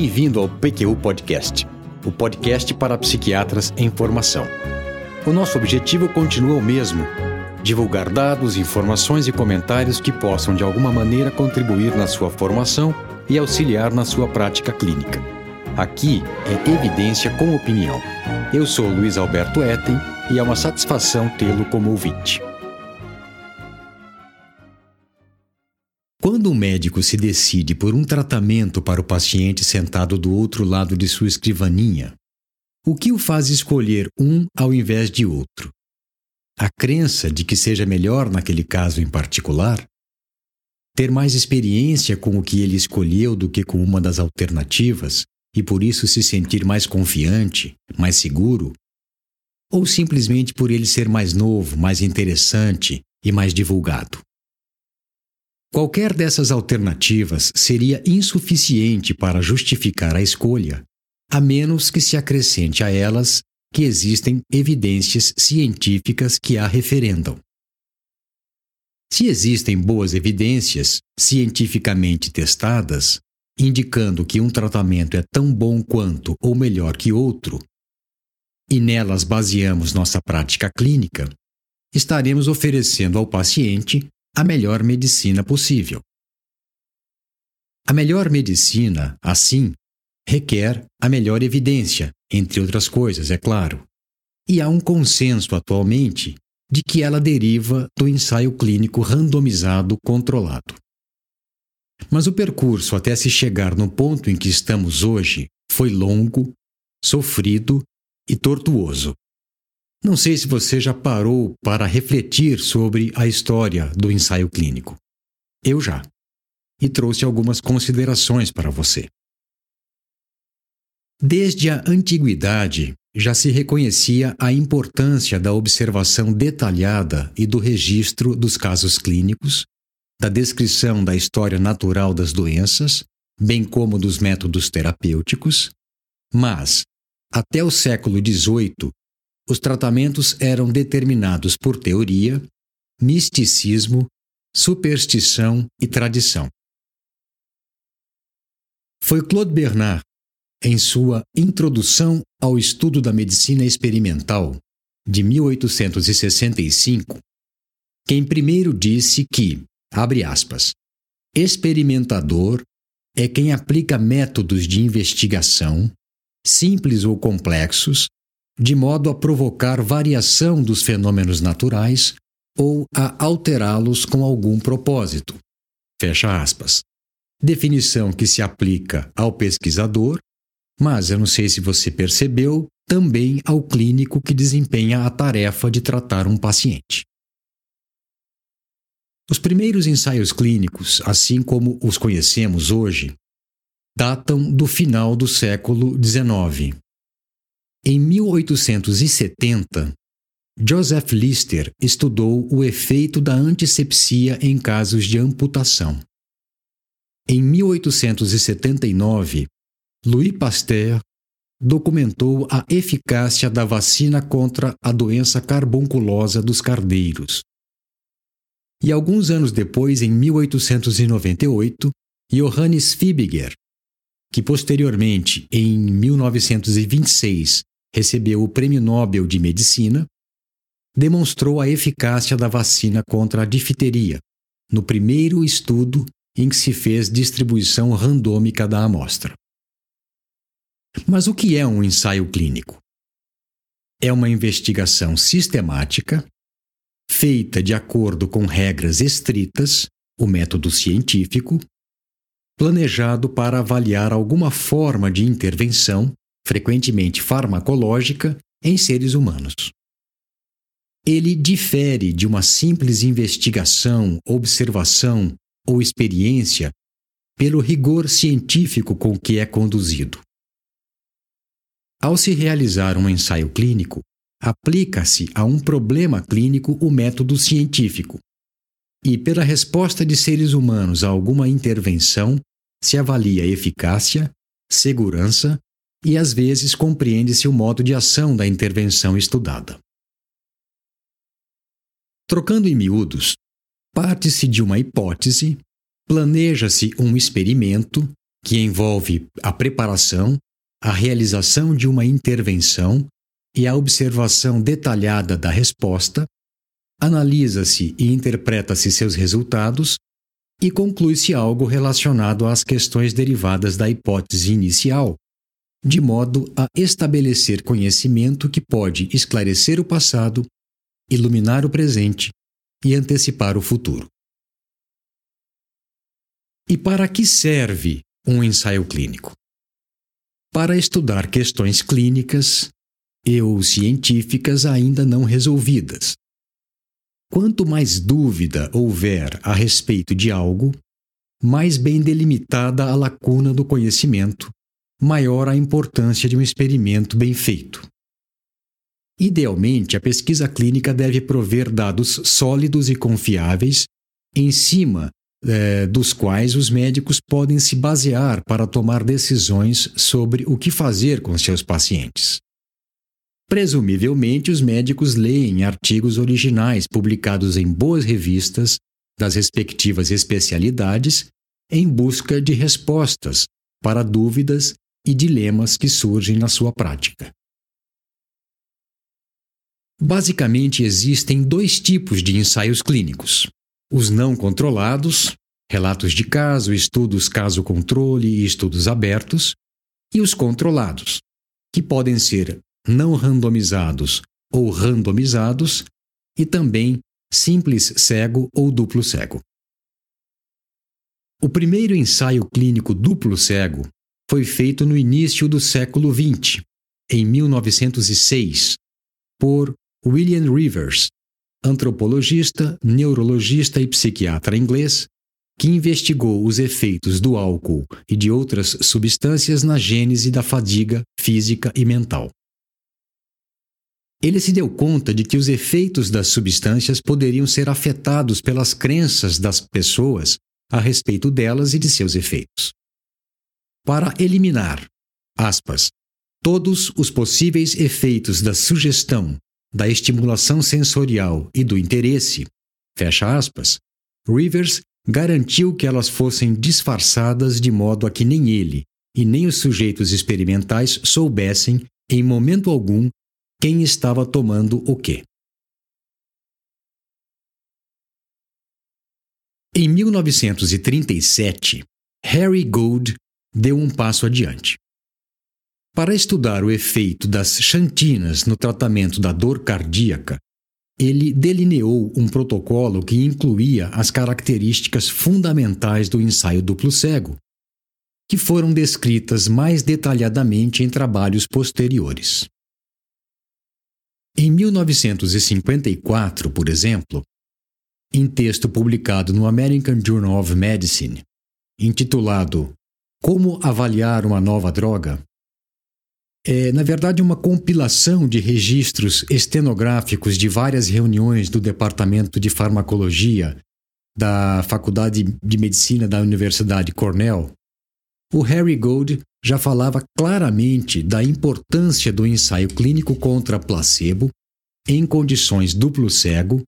Bem-vindo ao PQU Podcast, o podcast para psiquiatras em formação. O nosso objetivo continua o mesmo: divulgar dados, informações e comentários que possam de alguma maneira contribuir na sua formação e auxiliar na sua prática clínica. Aqui é evidência com opinião. Eu sou Luiz Alberto Etten e é uma satisfação tê-lo como ouvinte. Quando um médico se decide por um tratamento para o paciente sentado do outro lado de sua escrivaninha, o que o faz escolher um ao invés de outro? A crença de que seja melhor naquele caso em particular? Ter mais experiência com o que ele escolheu do que com uma das alternativas e por isso se sentir mais confiante, mais seguro? Ou simplesmente por ele ser mais novo, mais interessante e mais divulgado? Qualquer dessas alternativas seria insuficiente para justificar a escolha, a menos que se acrescente a elas que existem evidências científicas que a referendam. Se existem boas evidências, cientificamente testadas, indicando que um tratamento é tão bom quanto ou melhor que outro, e nelas baseamos nossa prática clínica, estaremos oferecendo ao paciente a melhor medicina possível. A melhor medicina, assim, requer a melhor evidência, entre outras coisas, é claro. E há um consenso atualmente de que ela deriva do ensaio clínico randomizado controlado. Mas o percurso até se chegar no ponto em que estamos hoje foi longo, sofrido e tortuoso. Não sei se você já parou para refletir sobre a história do ensaio clínico. Eu já. E trouxe algumas considerações para você. Desde a antiguidade, já se reconhecia a importância da observação detalhada e do registro dos casos clínicos, da descrição da história natural das doenças, bem como dos métodos terapêuticos, mas, até o século XVIII, os tratamentos eram determinados por teoria, misticismo, superstição e tradição. Foi Claude Bernard, em sua Introdução ao Estudo da Medicina Experimental, de 1865, quem primeiro disse que, abre aspas, experimentador é quem aplica métodos de investigação, simples ou complexos, de modo a provocar variação dos fenômenos naturais ou a alterá-los com algum propósito. Fecha aspas. Definição que se aplica ao pesquisador, mas eu não sei se você percebeu, também ao clínico que desempenha a tarefa de tratar um paciente. Os primeiros ensaios clínicos, assim como os conhecemos hoje, datam do final do século XIX, em 1870, Joseph Lister estudou o efeito da antisepsia em casos de amputação. Em 1879, Louis Pasteur documentou a eficácia da vacina contra a doença carbunculosa dos cardeiros. E alguns anos depois, em 1898, Johannes Fibiger, que posteriormente, em 1926, recebeu o Prêmio Nobel de Medicina, demonstrou a eficácia da vacina contra a difteria, no primeiro estudo em que se fez distribuição randômica da amostra. Mas o que é um ensaio clínico? É uma investigação sistemática, feita de acordo com regras estritas, o método científico, planejado para avaliar alguma forma de intervenção frequentemente farmacológica, em seres humanos. Ele difere de uma simples investigação, observação ou experiência pelo rigor científico com que é conduzido. Ao se realizar um ensaio clínico, aplica-se a um problema clínico o método científico, e pela resposta de seres humanos a alguma intervenção se avalia eficácia, segurança e às vezes compreende-se o modo de ação da intervenção estudada. Trocando em miúdos, parte-se de uma hipótese, planeja-se um experimento que envolve a preparação, a realização de uma intervenção e a observação detalhada da resposta, analisa-se e interpreta-se seus resultados e conclui-se algo relacionado às questões derivadas da hipótese inicial, de modo a estabelecer conhecimento que pode esclarecer o passado, iluminar o presente e antecipar o futuro. E para que serve um ensaio clínico? Para estudar questões clínicas e ou científicas ainda não resolvidas. Quanto mais dúvida houver a respeito de algo, mais bem delimitada a lacuna do conhecimento maior a importância de um experimento bem feito. Idealmente, a pesquisa clínica deve prover dados sólidos e confiáveis, em cima eh, dos quais os médicos podem se basear para tomar decisões sobre o que fazer com seus pacientes. Presumivelmente, os médicos leem artigos originais publicados em boas revistas das respectivas especialidades em busca de respostas para dúvidas e dilemas que surgem na sua prática. Basicamente, existem dois tipos de ensaios clínicos: os não controlados, relatos de caso, estudos caso-controle e estudos abertos, e os controlados, que podem ser não randomizados ou randomizados, e também simples cego ou duplo cego. O primeiro ensaio clínico duplo cego foi feito no início do século XX, em 1906, por William Rivers, antropologista, neurologista e psiquiatra inglês, que investigou os efeitos do álcool e de outras substâncias na gênese da fadiga física e mental. Ele se deu conta de que os efeitos das substâncias poderiam ser afetados pelas crenças das pessoas a respeito delas e de seus efeitos para eliminar, aspas, todos os possíveis efeitos da sugestão, da estimulação sensorial e do interesse, fecha aspas, Rivers garantiu que elas fossem disfarçadas de modo a que nem ele e nem os sujeitos experimentais soubessem, em momento algum, quem estava tomando o quê. Em 1937, Harry Gould deu um passo adiante. Para estudar o efeito das xantinas no tratamento da dor cardíaca, ele delineou um protocolo que incluía as características fundamentais do ensaio duplo cego, que foram descritas mais detalhadamente em trabalhos posteriores. Em 1954, por exemplo, em texto publicado no American Journal of Medicine, intitulado como avaliar uma nova droga? É, na verdade, uma compilação de registros estenográficos de várias reuniões do Departamento de Farmacologia da Faculdade de Medicina da Universidade Cornell. O Harry Gold já falava claramente da importância do ensaio clínico contra placebo em condições duplo cego,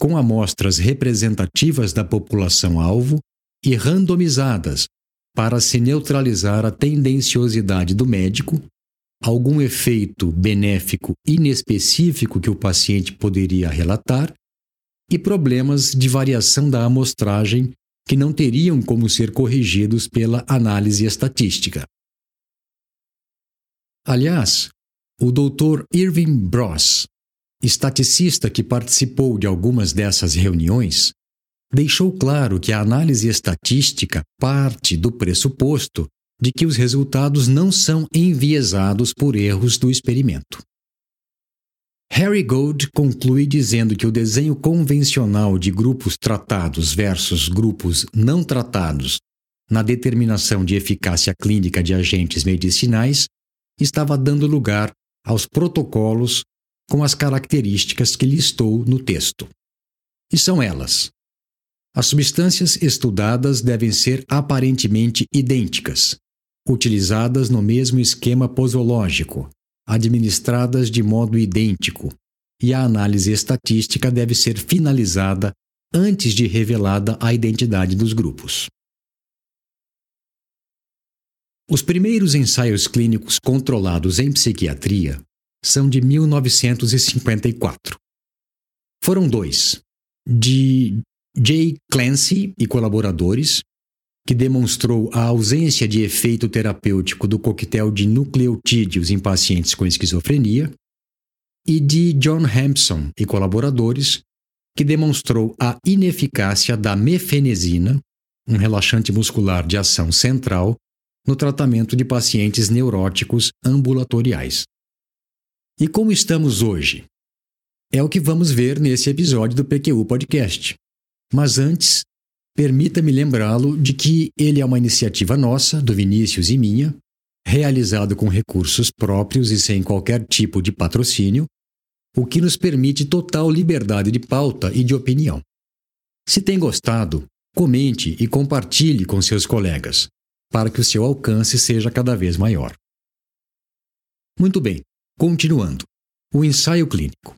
com amostras representativas da população-alvo e randomizadas para se neutralizar a tendenciosidade do médico, algum efeito benéfico inespecífico que o paciente poderia relatar e problemas de variação da amostragem que não teriam como ser corrigidos pela análise estatística. Aliás, o Dr. Irving Bross, estaticista que participou de algumas dessas reuniões, deixou claro que a análise estatística parte do pressuposto de que os resultados não são enviesados por erros do experimento. Harry Gold conclui dizendo que o desenho convencional de grupos tratados versus grupos não tratados na determinação de eficácia clínica de agentes medicinais estava dando lugar aos protocolos com as características que listou no texto. E são elas: as substâncias estudadas devem ser aparentemente idênticas, utilizadas no mesmo esquema posológico, administradas de modo idêntico, e a análise estatística deve ser finalizada antes de revelada a identidade dos grupos. Os primeiros ensaios clínicos controlados em psiquiatria são de 1954. Foram dois, de J. Clancy e colaboradores, que demonstrou a ausência de efeito terapêutico do coquetel de nucleotídeos em pacientes com esquizofrenia, e de John Hampson e colaboradores, que demonstrou a ineficácia da mefenesina, um relaxante muscular de ação central, no tratamento de pacientes neuróticos ambulatoriais. E como estamos hoje? É o que vamos ver nesse episódio do PQU Podcast. Mas antes, permita-me lembrá-lo de que ele é uma iniciativa nossa, do Vinícius e minha, realizado com recursos próprios e sem qualquer tipo de patrocínio, o que nos permite total liberdade de pauta e de opinião. Se tem gostado, comente e compartilhe com seus colegas, para que o seu alcance seja cada vez maior. Muito bem, continuando. O ensaio clínico.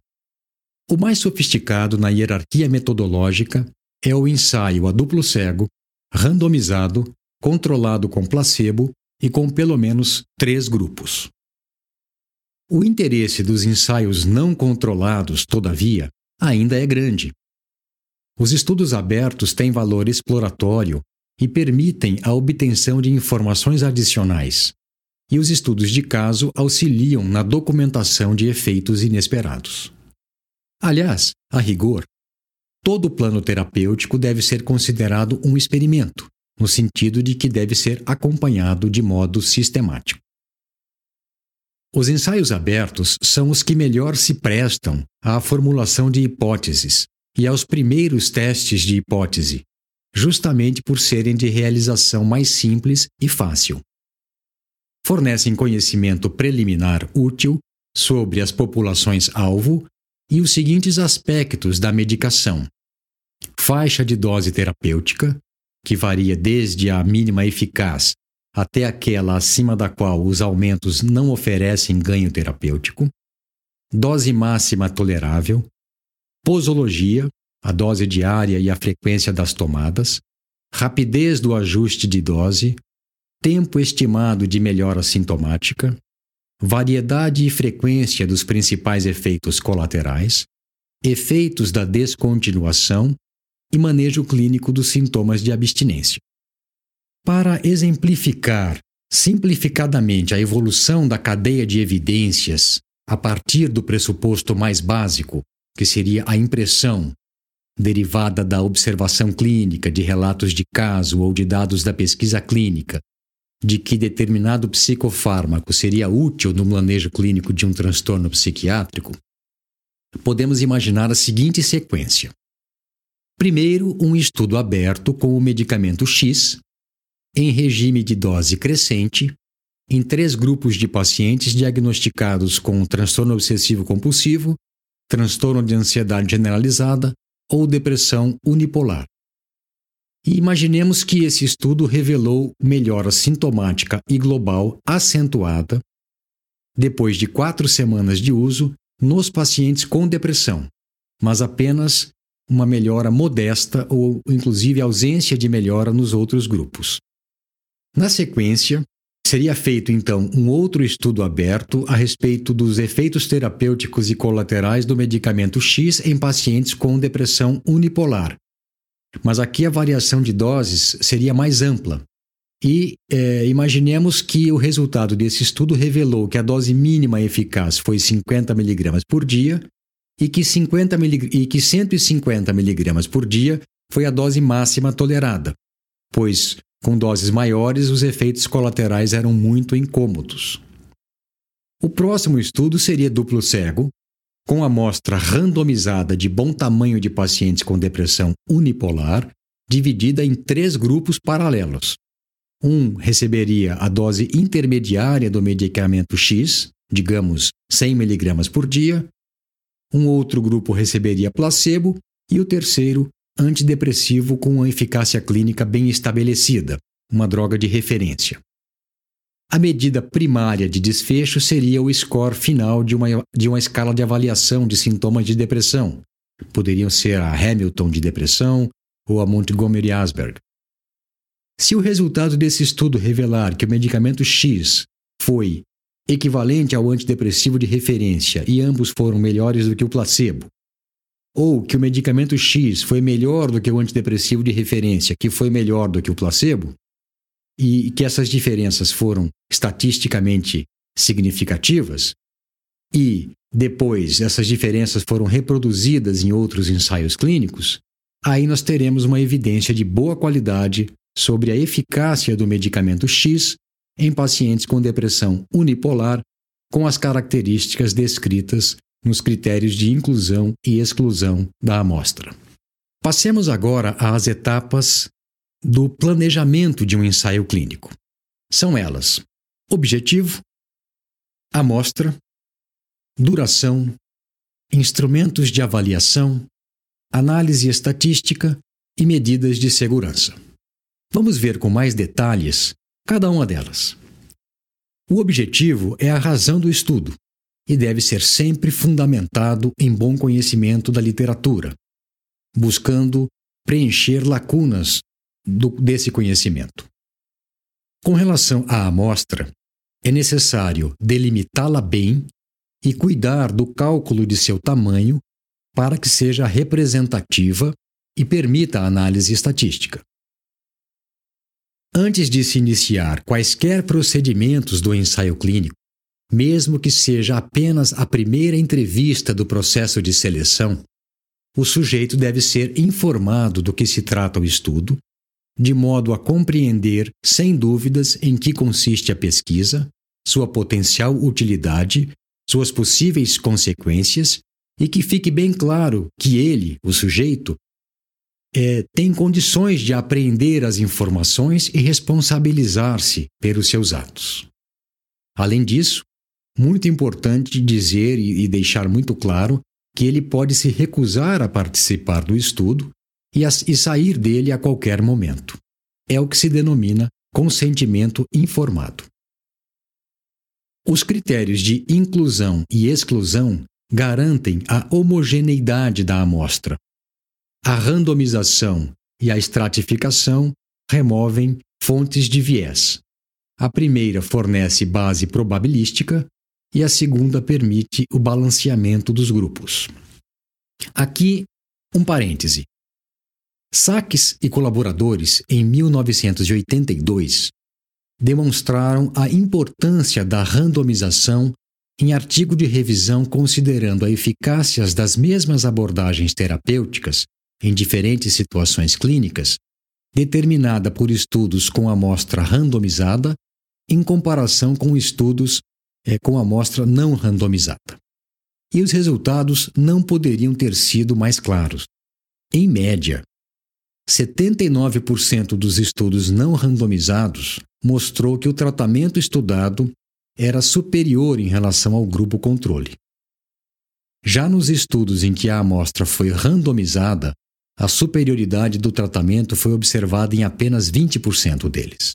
O mais sofisticado na hierarquia metodológica é o ensaio a duplo cego, randomizado, controlado com placebo e com pelo menos três grupos. O interesse dos ensaios não controlados, todavia, ainda é grande. Os estudos abertos têm valor exploratório e permitem a obtenção de informações adicionais, e os estudos de caso auxiliam na documentação de efeitos inesperados. Aliás, a rigor, todo plano terapêutico deve ser considerado um experimento, no sentido de que deve ser acompanhado de modo sistemático. Os ensaios abertos são os que melhor se prestam à formulação de hipóteses e aos primeiros testes de hipótese, justamente por serem de realização mais simples e fácil. Fornecem conhecimento preliminar útil sobre as populações-alvo e os seguintes aspectos da medicação: faixa de dose terapêutica, que varia desde a mínima eficaz até aquela acima da qual os aumentos não oferecem ganho terapêutico, dose máxima tolerável, posologia, a dose diária e a frequência das tomadas, rapidez do ajuste de dose, tempo estimado de melhora sintomática, variedade e frequência dos principais efeitos colaterais, efeitos da descontinuação e manejo clínico dos sintomas de abstinência. Para exemplificar simplificadamente a evolução da cadeia de evidências a partir do pressuposto mais básico, que seria a impressão, derivada da observação clínica, de relatos de caso ou de dados da pesquisa clínica, de que determinado psicofármaco seria útil no manejo clínico de um transtorno psiquiátrico, podemos imaginar a seguinte sequência. Primeiro, um estudo aberto com o medicamento X, em regime de dose crescente, em três grupos de pacientes diagnosticados com transtorno obsessivo compulsivo, transtorno de ansiedade generalizada ou depressão unipolar. E imaginemos que esse estudo revelou melhora sintomática e global acentuada depois de quatro semanas de uso nos pacientes com depressão, mas apenas uma melhora modesta ou, inclusive, ausência de melhora nos outros grupos. Na sequência, seria feito então um outro estudo aberto a respeito dos efeitos terapêuticos e colaterais do medicamento X em pacientes com depressão unipolar. Mas aqui a variação de doses seria mais ampla. E é, imaginemos que o resultado desse estudo revelou que a dose mínima eficaz foi 50 mg por dia e que, 50 mg, e que 150 mg por dia foi a dose máxima tolerada, pois com doses maiores, os efeitos colaterais eram muito incômodos. O próximo estudo seria duplo cego, com amostra randomizada de bom tamanho de pacientes com depressão unipolar, dividida em três grupos paralelos. Um receberia a dose intermediária do medicamento X, digamos 100 mg por dia, um outro grupo receberia placebo e o terceiro antidepressivo com eficácia clínica bem estabelecida, uma droga de referência. A medida primária de desfecho seria o score final de uma, de uma escala de avaliação de sintomas de depressão. Poderiam ser a Hamilton de depressão ou a Montgomery-Asberg. Se o resultado desse estudo revelar que o medicamento X foi equivalente ao antidepressivo de referência e ambos foram melhores do que o placebo, ou que o medicamento X foi melhor do que o antidepressivo de referência, que foi melhor do que o placebo, e que essas diferenças foram estatisticamente significativas, e depois essas diferenças foram reproduzidas em outros ensaios clínicos, aí nós teremos uma evidência de boa qualidade sobre a eficácia do medicamento X em pacientes com depressão unipolar com as características descritas nos critérios de inclusão e exclusão da amostra. Passemos agora às etapas do planejamento de um ensaio clínico. São elas: objetivo, amostra, duração, instrumentos de avaliação, análise estatística e medidas de segurança. Vamos ver com mais detalhes cada uma delas. O objetivo é a razão do estudo e deve ser sempre fundamentado em bom conhecimento da literatura, buscando preencher lacunas do, desse conhecimento. Com relação à amostra, é necessário delimitá-la bem e cuidar do cálculo de seu tamanho para que seja representativa e permita a análise estatística. Antes de se iniciar quaisquer procedimentos do ensaio clínico, mesmo que seja apenas a primeira entrevista do processo de seleção, o sujeito deve ser informado do que se trata o estudo, de modo a compreender, sem dúvidas, em que consiste a pesquisa, sua potencial utilidade, suas possíveis consequências e que fique bem claro que ele, o sujeito, é, tem condições de apreender as informações e responsabilizar-se pelos seus atos. Além disso, muito importante dizer e, e deixar muito claro que ele pode se recusar a participar do estudo e, e sair dele a qualquer momento. É o que se denomina consentimento informado. Os critérios de inclusão e exclusão garantem a homogeneidade da amostra, a randomização e a estratificação removem fontes de viés. A primeira fornece base probabilística e a segunda permite o balanceamento dos grupos. Aqui, um parêntese. Sachs e colaboradores, em 1982, demonstraram a importância da randomização em artigo de revisão considerando a eficácia das mesmas abordagens terapêuticas em diferentes situações clínicas, determinada por estudos com amostra randomizada, em comparação com estudos é, com amostra não randomizada. E os resultados não poderiam ter sido mais claros. Em média, 79% dos estudos não randomizados mostrou que o tratamento estudado era superior em relação ao grupo controle. Já nos estudos em que a amostra foi randomizada, a superioridade do tratamento foi observada em apenas 20% deles.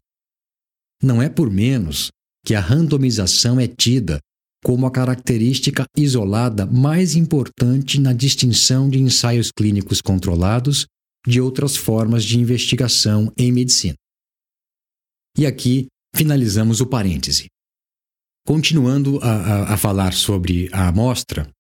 Não é por menos que a randomização é tida como a característica isolada mais importante na distinção de ensaios clínicos controlados de outras formas de investigação em medicina. E aqui finalizamos o parêntese. Continuando a, a, a falar sobre a amostra,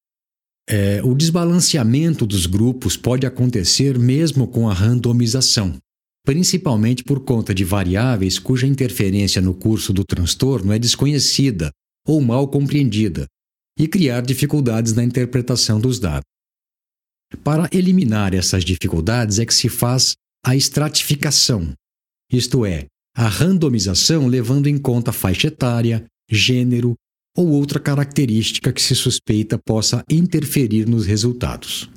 é, o desbalanceamento dos grupos pode acontecer mesmo com a randomização, principalmente por conta de variáveis cuja interferência no curso do transtorno é desconhecida ou mal compreendida e criar dificuldades na interpretação dos dados. Para eliminar essas dificuldades é que se faz a estratificação, isto é, a randomização levando em conta faixa etária, gênero, ou outra característica que se suspeita possa interferir nos resultados.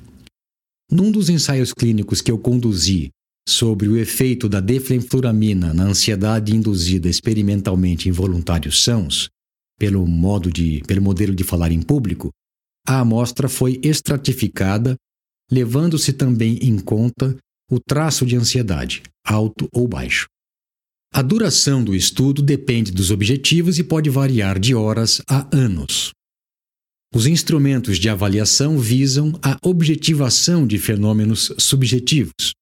Num dos ensaios clínicos que eu conduzi sobre o efeito da defenfluramina na ansiedade induzida experimentalmente em voluntários sãos, pelo, modo de, pelo modelo de falar em público, a amostra foi estratificada, levando-se também em conta o traço de ansiedade, alto ou baixo. A duração do estudo depende dos objetivos e pode variar de horas a anos. Os instrumentos de avaliação visam a objetivação de fenômenos subjetivos.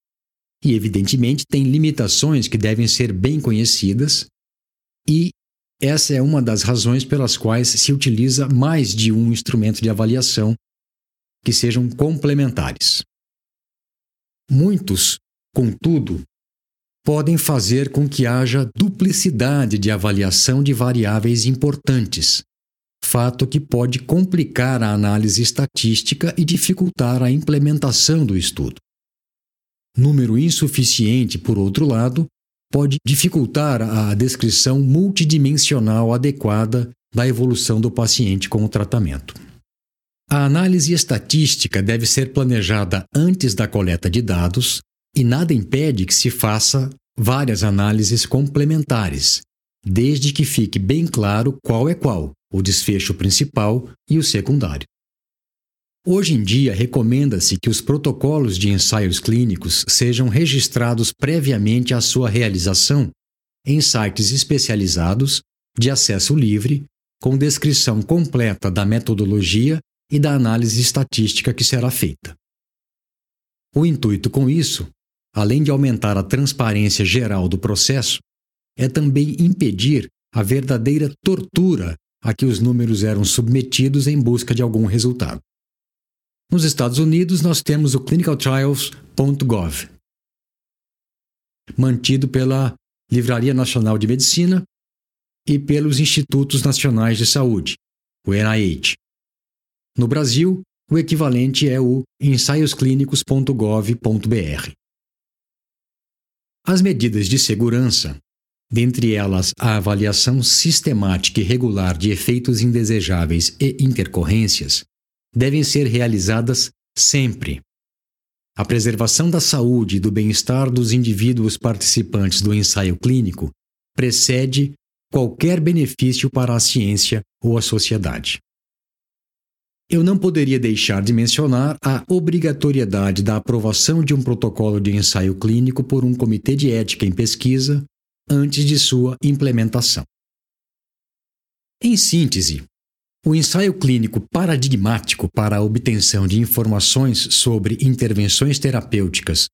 e, evidentemente, tem limitações que devem ser bem conhecidas, e essa é uma das razões pelas quais se utiliza mais de um instrumento de avaliação que sejam complementares. Muitos, contudo, podem fazer com que haja duplicidade de avaliação de variáveis importantes, fato que pode complicar a análise estatística e dificultar a implementação do estudo. Número insuficiente, por outro lado, pode dificultar a descrição multidimensional adequada da evolução do paciente com o tratamento. A análise estatística deve ser planejada antes da coleta de dados e nada impede que se faça várias análises complementares, desde que fique bem claro qual é qual, o desfecho principal e o secundário. Hoje em dia, recomenda-se que os protocolos de ensaios clínicos sejam registrados previamente à sua realização em sites especializados de acesso livre, com descrição completa da metodologia e da análise estatística que será feita. O intuito com isso, além de aumentar a transparência geral do processo, é também impedir a verdadeira tortura a que os números eram submetidos em busca de algum resultado. Nos Estados Unidos, nós temos o clinicaltrials.gov, mantido pela Livraria Nacional de Medicina e pelos Institutos Nacionais de Saúde, o NIH. No Brasil, o equivalente é o ensaiosclínicos.gov.br. As medidas de segurança, dentre elas a avaliação sistemática e regular de efeitos indesejáveis e intercorrências, devem ser realizadas sempre. A preservação da saúde e do bem-estar dos indivíduos participantes do ensaio clínico precede qualquer benefício para a ciência ou a sociedade. Eu não poderia deixar de mencionar a obrigatoriedade da aprovação de um protocolo de ensaio clínico por um comitê de ética em pesquisa antes de sua implementação. Em síntese, o ensaio clínico paradigmático para a obtenção de informações sobre intervenções terapêuticas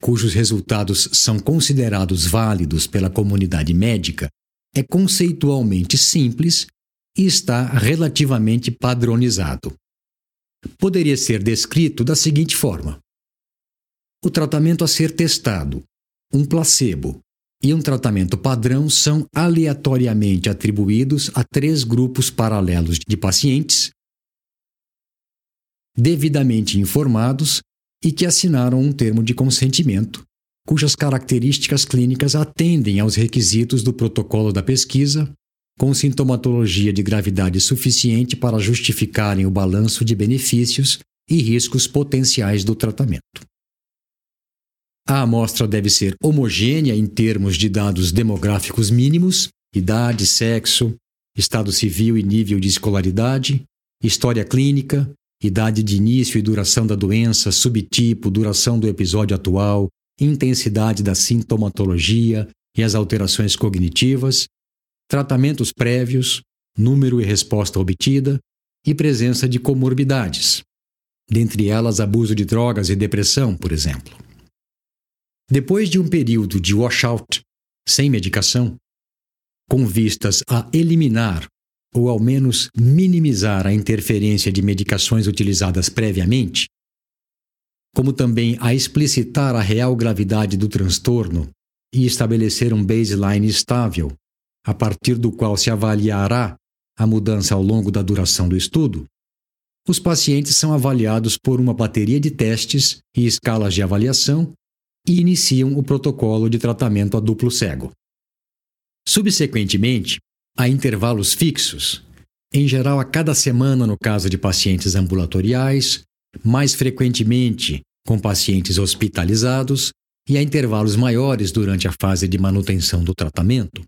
cujos resultados são considerados válidos pela comunidade médica é conceitualmente simples e está relativamente padronizado. Poderia ser descrito da seguinte forma: o tratamento a ser testado, um placebo e um tratamento padrão são aleatoriamente atribuídos a três grupos paralelos de pacientes devidamente informados e que assinaram um termo de consentimento, cujas características clínicas atendem aos requisitos do protocolo da pesquisa com sintomatologia de gravidade suficiente para justificarem o balanço de benefícios e riscos potenciais do tratamento. A amostra deve ser homogênea em termos de dados demográficos mínimos, idade, sexo, estado civil e nível de escolaridade, história clínica, idade de início e duração da doença, subtipo, duração do episódio atual, intensidade da sintomatologia e as alterações cognitivas, tratamentos prévios, número e resposta obtida e presença de comorbidades, dentre elas abuso de drogas e depressão, por exemplo. Depois de um período de washout, sem medicação, com vistas a eliminar ou ao menos minimizar a interferência de medicações utilizadas previamente, como também a explicitar a real gravidade do transtorno e estabelecer um baseline estável a partir do qual se avaliará a mudança ao longo da duração do estudo, os pacientes são avaliados por uma bateria de testes e escalas de avaliação e iniciam o protocolo de tratamento a duplo cego. Subsequentemente, há intervalos fixos, em geral a cada semana no caso de pacientes ambulatoriais, mais frequentemente com pacientes hospitalizados e a intervalos maiores durante a fase de manutenção do tratamento,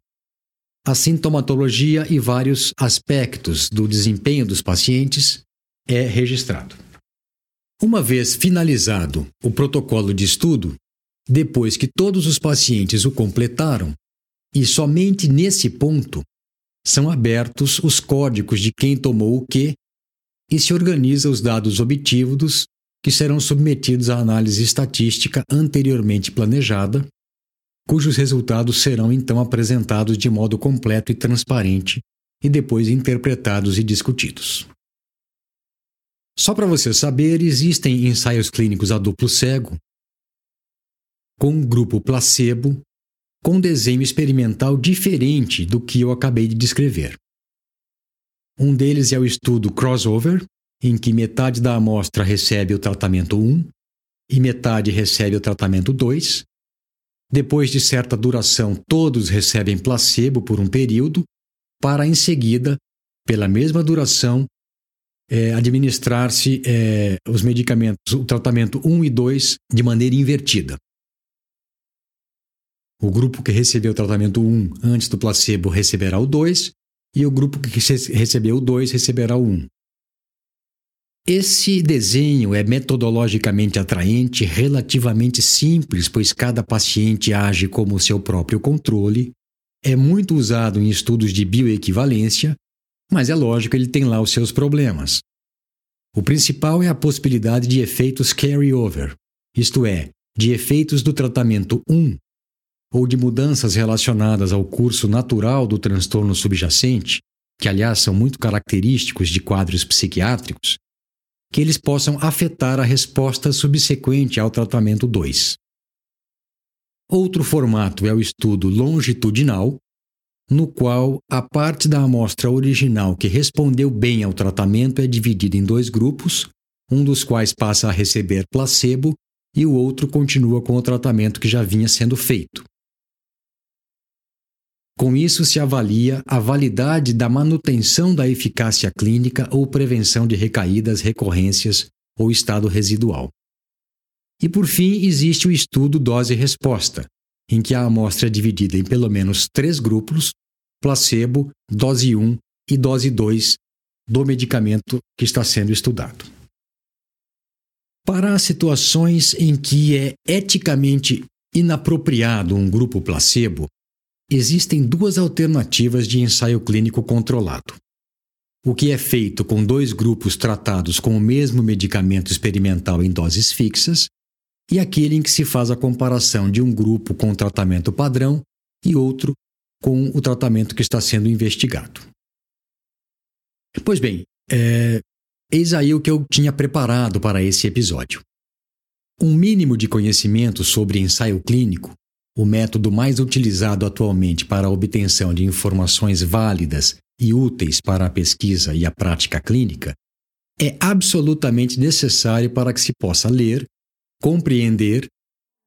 a sintomatologia e vários aspectos do desempenho dos pacientes é registrado. Uma vez finalizado o protocolo de estudo, depois que todos os pacientes o completaram, e somente nesse ponto, são abertos os códigos de quem tomou o que e se organiza os dados obtidos que serão submetidos à análise estatística anteriormente planejada, cujos resultados serão então apresentados de modo completo e transparente e depois interpretados e discutidos. Só para você saber, existem ensaios clínicos a duplo cego, com um grupo placebo, com desenho experimental diferente do que eu acabei de descrever. Um deles é o estudo crossover, em que metade da amostra recebe o tratamento 1 e metade recebe o tratamento 2. Depois de certa duração, todos recebem placebo por um período, para em seguida, pela mesma duração, é, administrar-se é, os medicamentos, o tratamento 1 e 2, de maneira invertida. O grupo que recebeu o tratamento 1 antes do placebo receberá o 2, e o grupo que recebeu o 2 receberá o 1. Esse desenho é metodologicamente atraente, relativamente simples, pois cada paciente age como seu próprio controle, é muito usado em estudos de bioequivalência, mas é lógico ele tem lá os seus problemas. O principal é a possibilidade de efeitos carry-over, isto é, de efeitos do tratamento 1 ou de mudanças relacionadas ao curso natural do transtorno subjacente, que aliás são muito característicos de quadros psiquiátricos, que eles possam afetar a resposta subsequente ao tratamento 2. Outro formato é o estudo longitudinal, no qual a parte da amostra original que respondeu bem ao tratamento é dividida em dois grupos, um dos quais passa a receber placebo e o outro continua com o tratamento que já vinha sendo feito. Com isso, se avalia a validade da manutenção da eficácia clínica ou prevenção de recaídas, recorrências ou estado residual. E por fim, existe o estudo dose-resposta, em que a amostra é dividida em pelo menos três grupos: placebo, dose 1 e dose 2 do medicamento que está sendo estudado. Para as situações em que é eticamente inapropriado um grupo placebo, Existem duas alternativas de ensaio clínico controlado. O que é feito com dois grupos tratados com o mesmo medicamento experimental em doses fixas, e aquele em que se faz a comparação de um grupo com o tratamento padrão e outro com o tratamento que está sendo investigado. Pois bem, é, eis aí o que eu tinha preparado para esse episódio. Um mínimo de conhecimento sobre ensaio clínico o método mais utilizado atualmente para a obtenção de informações válidas e úteis para a pesquisa e a prática clínica, é absolutamente necessário para que se possa ler, compreender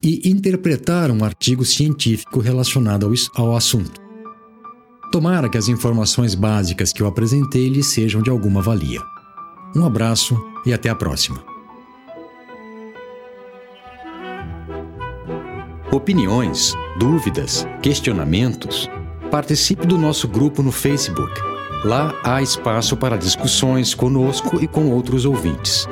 e interpretar um artigo científico relacionado ao, assunto. Tomara que as informações básicas que eu apresentei lhe sejam de alguma valia. Um abraço e até a próxima. Opiniões, dúvidas, questionamentos, participe do nosso grupo no Facebook. Lá há espaço para discussões conosco e com outros ouvintes.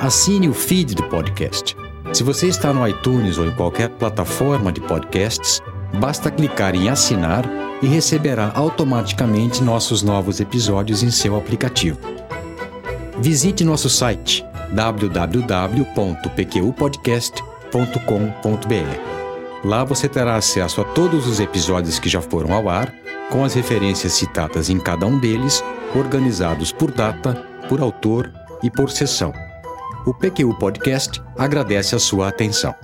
Assine o feed do podcast. Se você está no iTunes ou em qualquer plataforma de podcasts, basta clicar em assinar e receberá automaticamente nossos novos episódios em seu aplicativo. Visite nosso site www.pqpodcast.com.br. Lá você terá acesso a todos os episódios que já foram ao ar, com as referências citadas em cada um deles, organizados por data, por autor e por sessão. O PQU Podcast agradece a sua atenção.